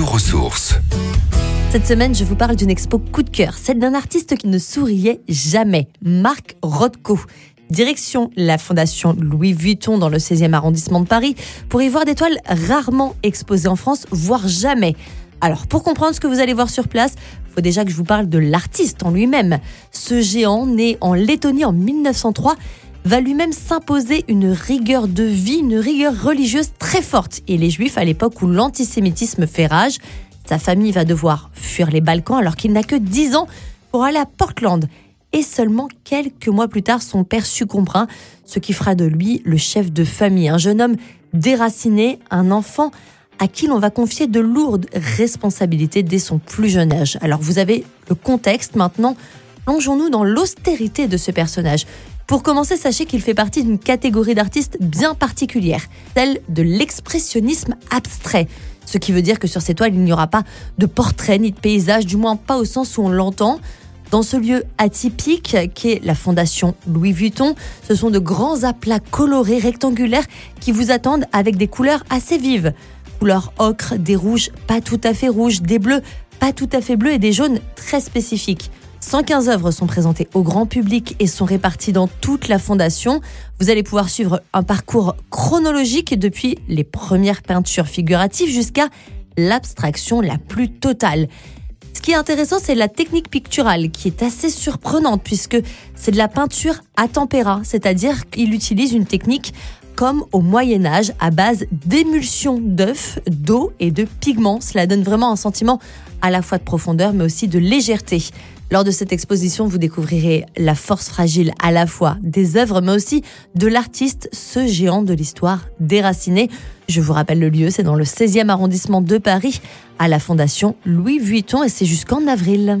Retour. Cette semaine, je vous parle d'une expo coup de cœur, celle d'un artiste qui ne souriait jamais, Marc Rothko. Direction la fondation Louis Vuitton dans le 16e arrondissement de Paris pour y voir des toiles rarement exposées en France, voire jamais. Alors pour comprendre ce que vous allez voir sur place, faut déjà que je vous parle de l'artiste en lui-même. Ce géant, né en Lettonie en 1903, va lui-même s'imposer une rigueur de vie, une rigueur religieuse très forte. Et les juifs, à l'époque où l'antisémitisme fait rage, sa famille va devoir fuir les Balkans alors qu'il n'a que 10 ans pour aller à Portland. Et seulement quelques mois plus tard, son père succombera, ce qui fera de lui le chef de famille, un jeune homme déraciné, un enfant à qui l'on va confier de lourdes responsabilités dès son plus jeune âge. Alors vous avez le contexte maintenant, plongeons-nous dans l'austérité de ce personnage. Pour commencer, sachez qu'il fait partie d'une catégorie d'artistes bien particulière, celle de l'expressionnisme abstrait. Ce qui veut dire que sur ces toiles, il n'y aura pas de portrait ni de paysage, du moins pas au sens où on l'entend. Dans ce lieu atypique qu'est la fondation Louis Vuitton, ce sont de grands aplats colorés rectangulaires qui vous attendent avec des couleurs assez vives. Couleurs ocre, des rouges pas tout à fait rouges, des bleus pas tout à fait bleus et des jaunes très spécifiques. 115 œuvres sont présentées au grand public et sont réparties dans toute la fondation. Vous allez pouvoir suivre un parcours chronologique depuis les premières peintures figuratives jusqu'à l'abstraction la plus totale. Ce qui est intéressant, c'est la technique picturale qui est assez surprenante puisque c'est de la peinture à tempéra, c'est-à-dire qu'il utilise une technique comme au Moyen Âge à base d'émulsion d'œufs, d'eau et de pigments. Cela donne vraiment un sentiment à la fois de profondeur mais aussi de légèreté. Lors de cette exposition, vous découvrirez la force fragile à la fois des œuvres, mais aussi de l'artiste, ce géant de l'histoire déraciné. Je vous rappelle le lieu, c'est dans le 16e arrondissement de Paris, à la Fondation Louis Vuitton, et c'est jusqu'en avril.